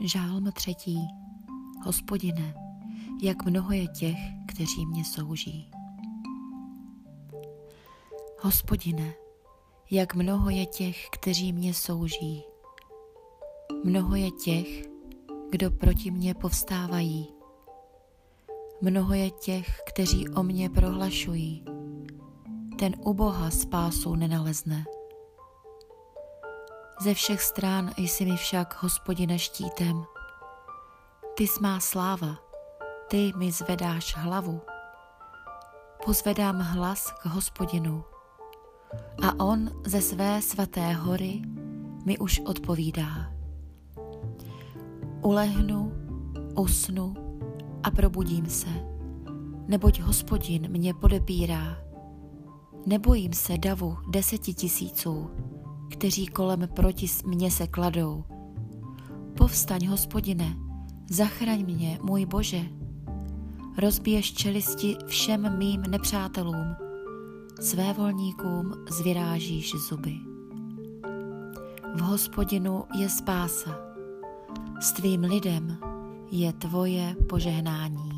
Žálm třetí. Hospodine, jak mnoho je těch, kteří mě souží. Hospodine, jak mnoho je těch, kteří mě souží. Mnoho je těch, kdo proti mně povstávají. Mnoho je těch, kteří o mě prohlašují. Ten u Boha spásu nenalezne. Ze všech stran jsi mi však, hospodine, štítem. Ty jsi má sláva, ty mi zvedáš hlavu. Pozvedám hlas k hospodinu a on ze své svaté hory mi už odpovídá. Ulehnu, usnu a probudím se, neboť hospodin mě podepírá. Nebojím se davu deseti tisíců, kteří kolem proti mně se kladou. Povstaň, hospodine, zachraň mě, můj Bože. Rozbiješ čelisti všem mým nepřátelům, své volníkům zvyrážíš zuby. V hospodinu je spása, s tvým lidem je tvoje požehnání.